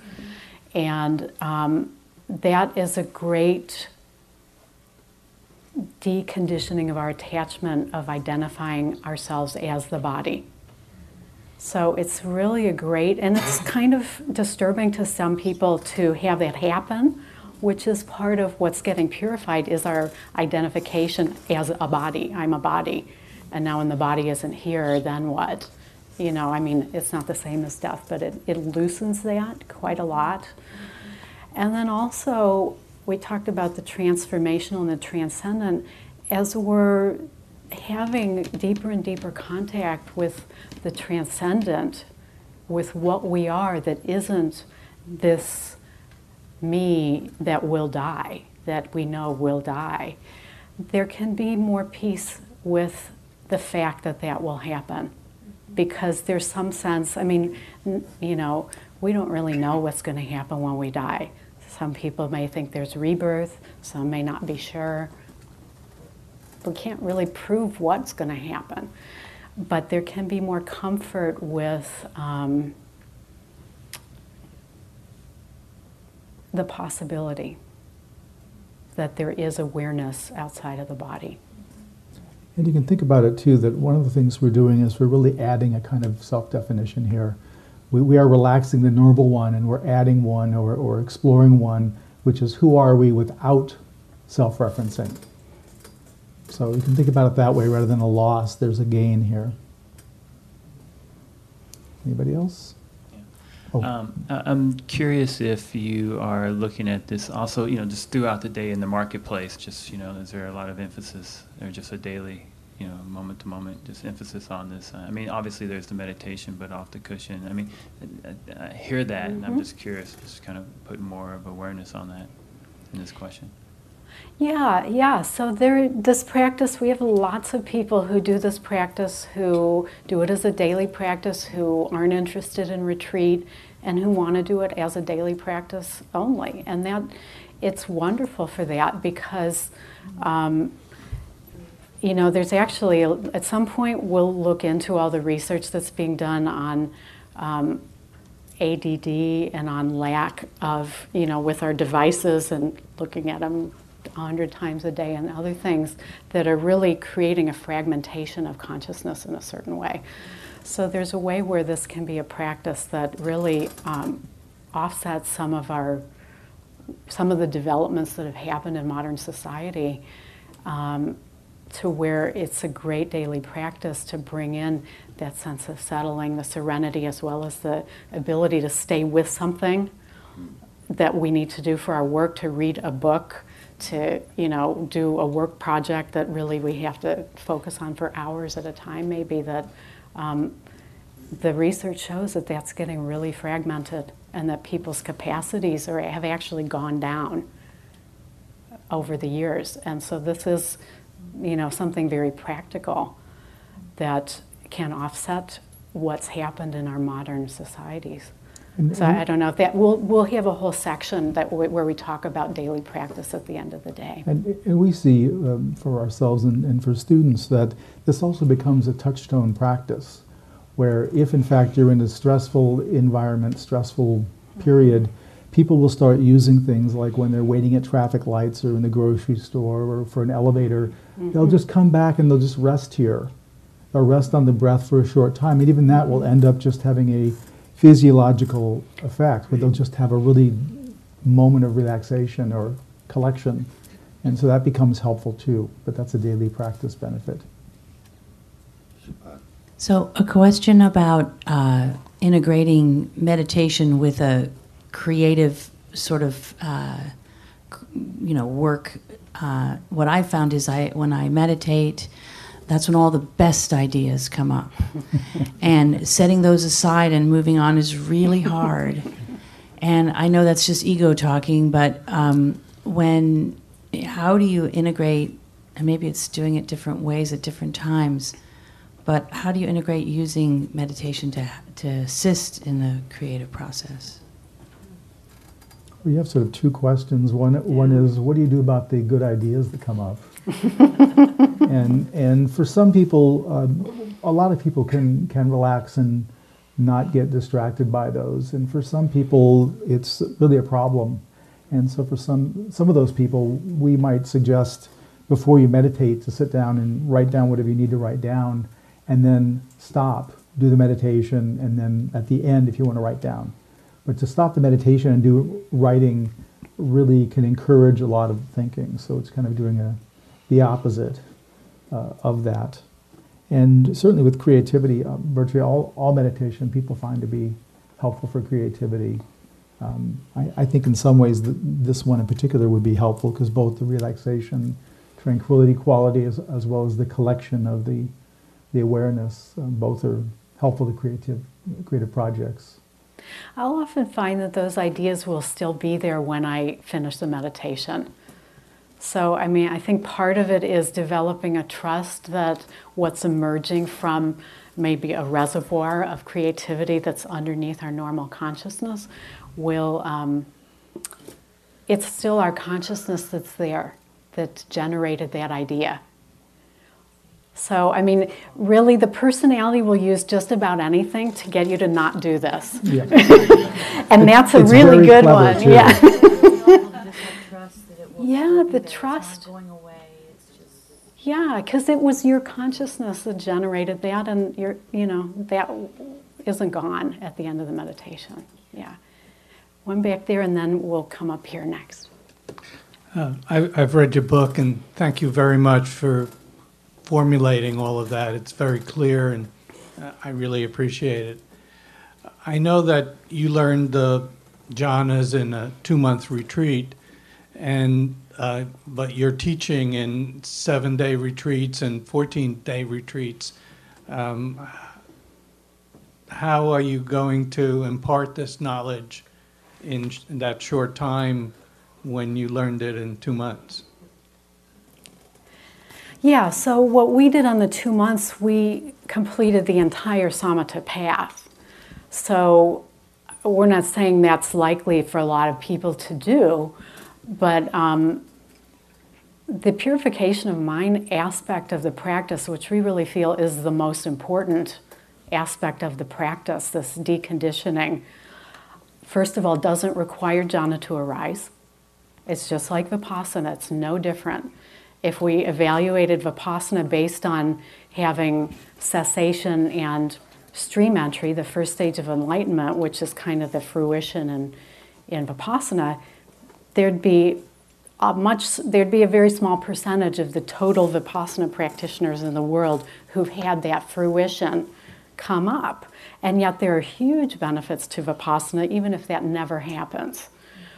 And um, that is a great deconditioning of our attachment of identifying ourselves as the body. So it's really a great, and it's kind of disturbing to some people to have that happen, which is part of what's getting purified is our identification as a body. I'm a body. And now when the body isn't here, then what? You know, I mean, it's not the same as death, but it, it loosens that quite a lot. And then also, we talked about the transformational and the transcendent. As we're having deeper and deeper contact with the transcendent, with what we are that isn't this me that will die, that we know will die, there can be more peace with the fact that that will happen. Because there's some sense, I mean, you know, we don't really know what's going to happen when we die. Some people may think there's rebirth, some may not be sure. We can't really prove what's going to happen. but there can be more comfort with um, the possibility that there is awareness outside of the body. And you can think about it too that one of the things we're doing is we're really adding a kind of self definition here. We, we are relaxing the normal one and we're adding one or, or exploring one, which is who are we without self referencing. So you can think about it that way rather than a loss, there's a gain here. Anybody else? Oh. Um, I'm curious if you are looking at this also, you know, just throughout the day in the marketplace, just, you know, is there a lot of emphasis or just a daily, you know, moment to moment, just emphasis on this? I mean, obviously there's the meditation, but off the cushion. I mean, I, I hear that and I'm Mhm. just curious, just kind of putting more of awareness on that in this question. Yeah, yeah. So there, this practice, we have lots of people who do this practice, who do it as a daily practice, who aren't interested in retreat, and who want to do it as a daily practice only. And that, it's wonderful for that because, um, you know, there's actually at some point we'll look into all the research that's being done on. Um, ADD and on lack of, you know, with our devices and looking at them a hundred times a day and other things that are really creating a fragmentation of consciousness in a certain way. So there's a way where this can be a practice that really um, offsets some of our some of the developments that have happened in modern society um, to where it's a great daily practice to bring in that sense of settling, the serenity, as well as the ability to stay with something that we need to do for our work, to read a book, to you know do a work project that really we have to focus on for hours at a time. Maybe that um, the research shows that that's getting really fragmented, and that people's capacities are have actually gone down over the years. And so this is, you know, something very practical that can offset what's happened in our modern societies. And- So I don't know if that, we'll, we'll have a whole section that, we- where we talk about daily practice at the end of the day. And, and we see um, for ourselves and, and for students that this also becomes a touchstone practice, where if in fact you're in a stressful environment, stressful period, people will start using things like when they're waiting at traffic lights or in the grocery store or for an elevator, they'll just come back and they'll just rest here, or rest on the breath for a short time, and even that will end up just having a physiological effect, where they'll just have a really moment of relaxation or collection. And so that becomes helpful too, but that's a daily practice benefit. So, a question about uh, integrating meditation with a creative sort of, uh, you know, work. Uh, what I found is, I when I meditate, that's when all the best ideas come up, and setting those aside and moving on is really hard. And I know that's just ego talking, but um, when, how do you integrate? And maybe it's doing it different ways at different times. But how do you integrate using meditation to, to assist in the creative process? We have sort of two questions. One, one is, what do you do about the good ideas that come up? and and for some people, um, a lot of people can can relax and not get distracted by those. And for some people, it's really a problem. And so for some some of those people, we might suggest before you meditate to sit down and write down whatever you need to write down, and then stop, do the meditation, and then at the end, if you want to write down. But to stop the meditation and do writing really can encourage a lot of thinking. So it's kind of doing a, the opposite uh, of that. And certainly with creativity, uh, virtually all, all meditation people find to be helpful for creativity. Um, I, I think in some ways th- this one in particular would be helpful because both the relaxation, tranquility quality as, as well as the collection of the, the awareness, um, both are helpful to creative, creative projects. I'll often find that those ideas will still be there when I finish the meditation. So, I mean, I think part of it is developing a trust that what's emerging from maybe a reservoir of creativity that's underneath our normal consciousness will, um, it's still our consciousness that's there that generated that idea. So, I mean, really, the personality will use just about anything to get you to not do this. Yeah. And that's a It's really good one. too. Yeah. yeah, the trust. going away. It's just Yeah, because it was your consciousness that generated that, and your, you know, that isn't gone at the end of the meditation. Yeah. One back there, and then we'll come up here next. Uh, I- I've read your book, and thank you very much for formulating all of that. It's very clear, and uh, I really appreciate it. I know that you learned the jhanas in a two-month retreat, and uh, but you're teaching in seven-day retreats and 14-day retreats. Um, How are you going to impart this knowledge in sh- in that short time when you learned it in two months? Yeah, so what we did on the two months, we completed the entire Samatha path. So we're not saying that's likely for a lot of people to do, but um, the purification of mind aspect of the practice, which we really feel is the most important aspect of the practice, this deconditioning, first of all, doesn't require jhana to arise. It's just like Vipassana, it's no different. If we evaluated Vipassana based on having cessation and stream entry, the first stage of enlightenment, which is kind of the fruition in, in Vipassana, there'd be a much there'd be a very small percentage of the total Vipassana practitioners in the world who've had that fruition come up. And yet there are huge benefits to Vipassana, even if that never happens.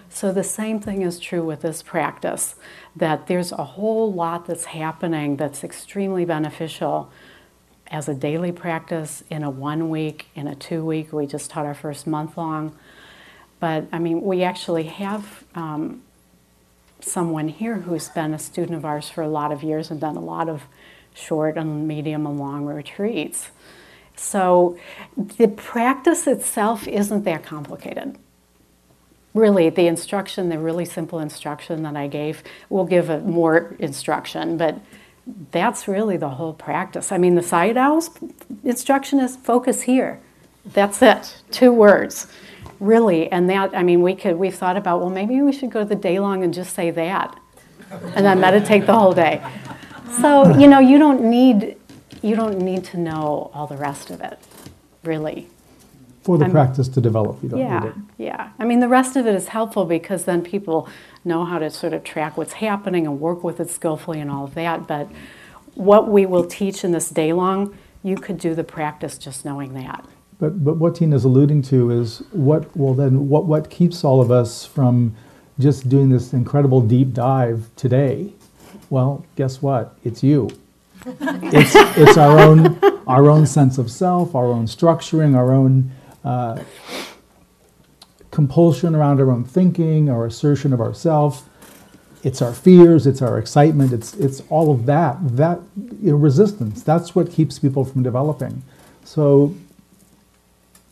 So the same thing is true with this practice, that there's a whole lot that's happening that's extremely beneficial as a daily practice, in a one week, in a two week. We just taught our first month long. But I mean, we actually have um, someone here who's been a student of ours for a lot of years and done a lot of short and medium and long retreats. So the practice itself isn't that complicated. Really, the instruction, the really simple instruction that I gave, we'll give a more instruction, but that's really the whole practice. I mean, the Sayadaw's instruction is focus here. That's it, two words, really. And that, I mean, we could, we've thought about, well, maybe we should go the day long and just say that, and then meditate the whole day. So, you know, you don't need, you don't need to know all the rest of it, really. For the I'm- practice to develop, you don't need Yeah, it. yeah. I mean, the rest of it is helpful because then people know how to sort of track what's happening and work with it skillfully and all of that. But what we will teach in this day long, you could do the practice just knowing that. But, but what Tina's alluding to is what, well then, what, what keeps all of us from just doing this incredible deep dive today? Well, guess what? It's you. it's, it's our own, our own sense of self, our own structuring, our own uh, compulsion around our own thinking, our assertion of ourself. It's our fears, it's our excitement, it's, it's all of that, that you know, resistance. That's what keeps people from developing. So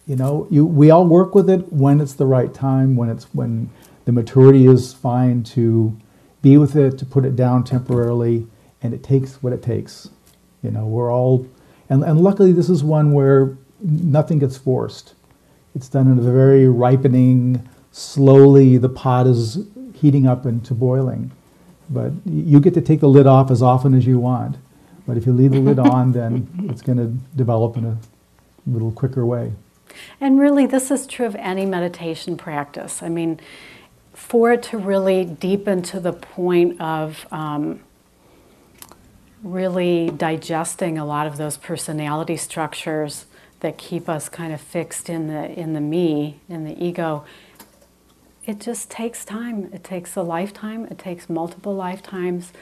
you know, you, we all work with it when it's the right time, when it's when the maturity is fine to be with it, to put it down temporarily, and it takes what it takes. You know, we're all, and, and luckily this is one where nothing gets forced. It's done in a very ripening, slowly the pot is heating up into boiling. But you get to take the lid off as often as you want. But if you leave the lid on, then it's going to develop in a little quicker way. And really, this is true of any meditation practice. I mean, for it to really deepen to the point of um, really digesting a lot of those personality structures that keep us kind of fixed in the in the me, in the ego, it just takes time. It takes a lifetime. It takes multiple lifetimes.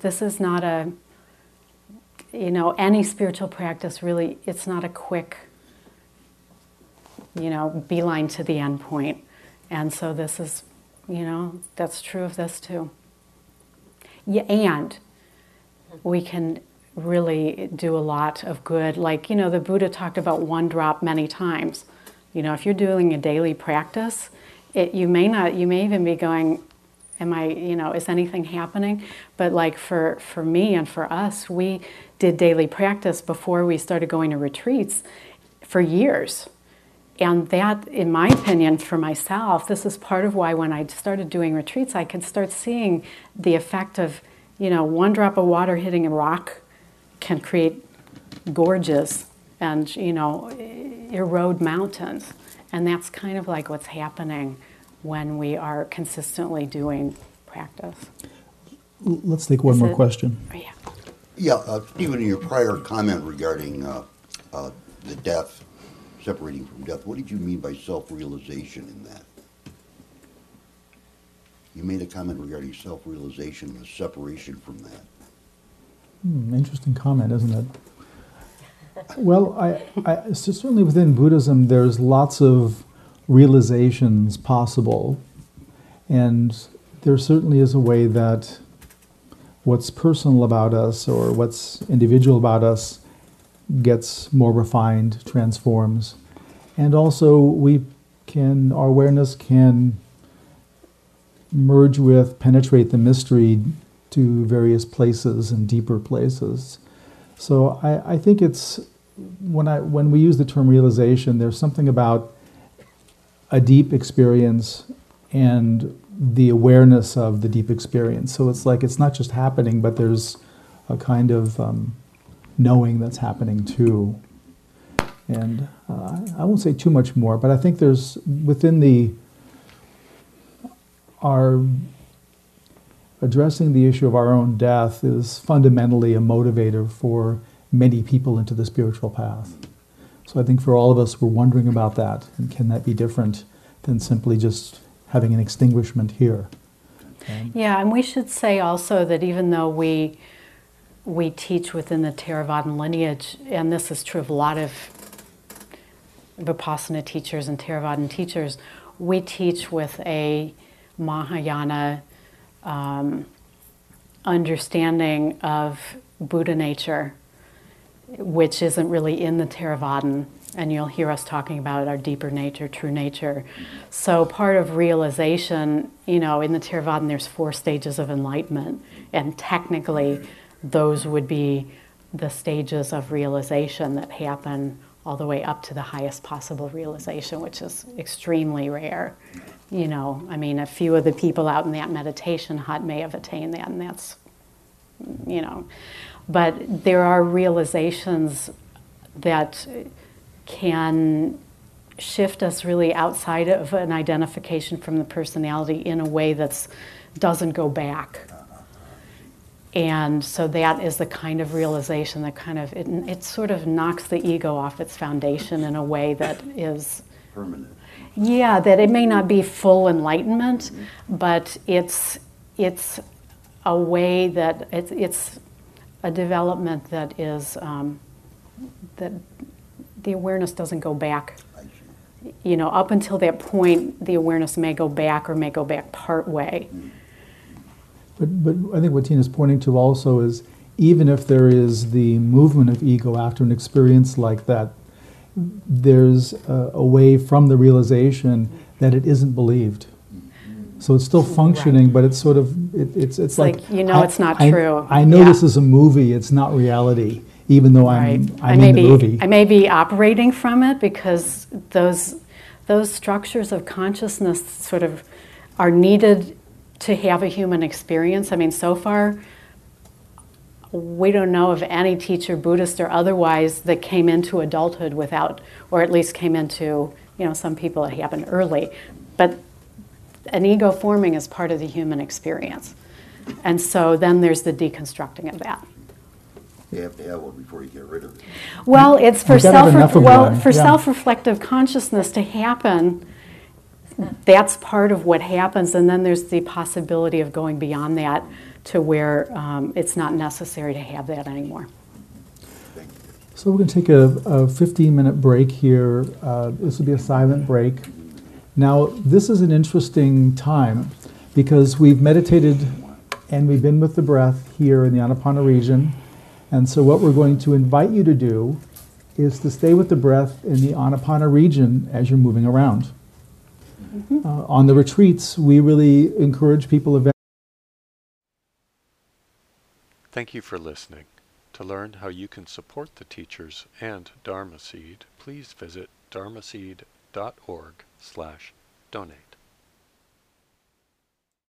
This is not a you know any spiritual practice really. It's not a quick you know, beeline to the end point. And so this is, you know, that's true of this too. Yeah, and we can really do a lot of good. Like, you know, the Buddha talked about one drop many times. You know, if you're doing a daily practice, it, you may not, you may even be going, am I, you know, is anything happening? But like for, for me and for us, we did daily practice before we started going to retreats for years. And that, in my opinion, for myself, this is part of why when I started doing retreats, I could start seeing the effect of, you know, one drop of water hitting a rock can create gorges and, you know, erode mountains. And that's kind of like what's happening when we are consistently doing practice. Let's take one Is more it- question. Oh, yeah. Yeah, uh, Stephen, in your prior comment regarding uh, uh, the death, separating from death, what did you mean by self-realization in that? You made a comment regarding self-realization and the separation from that. Hmm, interesting comment, isn't it? Well, I, I, certainly within Buddhism, there's lots of realizations possible, and there certainly is a way that what's personal about us or what's individual about us gets more refined, transforms, and also we can our awareness can merge with, penetrate the mystery to various places and deeper places. So I, I think it's when I when we use the term realization, there's something about a deep experience and the awareness of the deep experience. So it's like it's not just happening, but there's a kind of um, knowing that's happening too. And uh, I won't say too much more, but I think there's within the our addressing the issue of our own death is fundamentally a motivator for many people into the spiritual path. So I think for all of us, we're wondering about that, and can that be different than simply just having an extinguishment here? Yeah, and we should say also that even though we we teach within the Theravadan lineage, and this is true of a lot of Vipassana teachers and Theravadan teachers, we teach with a Mahayana um, understanding of Buddha nature, which isn't really in the Theravadan. And you'll hear us talking about our deeper nature, true nature. So, part of realization, you know, in the Theravadan, there's four stages of enlightenment. And technically, those would be the stages of realization that happen all the way up to the highest possible realization, which is extremely rare. You know, I mean, a few of the people out in that meditation hut may have attained that, and that's, you know. But there are realizations that can shift us really outside of an identification from the personality in a way that's doesn't go back. And so that is the kind of realization that kind of it, it sort of knocks the ego off its foundation in a way that is Permanent. yeah, that it may not be full enlightenment, but it's it's a way that it's it's a development that is um, that the awareness doesn't go back. You know, up until that point, the awareness may go back or may go back part way. But, but I think what Tina's pointing to also is even if there is the movement of ego after an experience like that, there's a, a way from the realization that it isn't believed. So it's still functioning, but it's sort of it, it's, it's It's like, like, you know I- it's not I- true. I know Yeah. this is a movie; it's not reality, even though I'm Right. I'm I may in the be movie. I may be operating from it because those those structures of consciousness sort of are needed to have a human experience. I mean, so far we don't know of any teacher, Buddhist or otherwise, that came into adulthood without, or at least came into, you know, some people it happened early, but an ego forming is part of the human experience. And so then there's the deconstructing of that. You have to have one before you get rid of it. Well, it's for You've gotta have self enough well for yeah. self-reflective consciousness to happen. That's part of what happens, and then there's the possibility of going beyond that to where um, it's not necessary to have that anymore. So we're going to take a, a 15 minute break here. Uh, this will be a silent break. Now, this is an interesting time because we've meditated and we've been with the breath here in the Anapana region. And so, what we're going to invite you to do is to stay with the breath in the Anapana region as you're moving around. Mm-hmm. Uh, on the retreats, we really encourage people. Ev- Thank you for listening. To learn how you can support the teachers and Dharma Seed, please visit dharmaseed.org slash donate.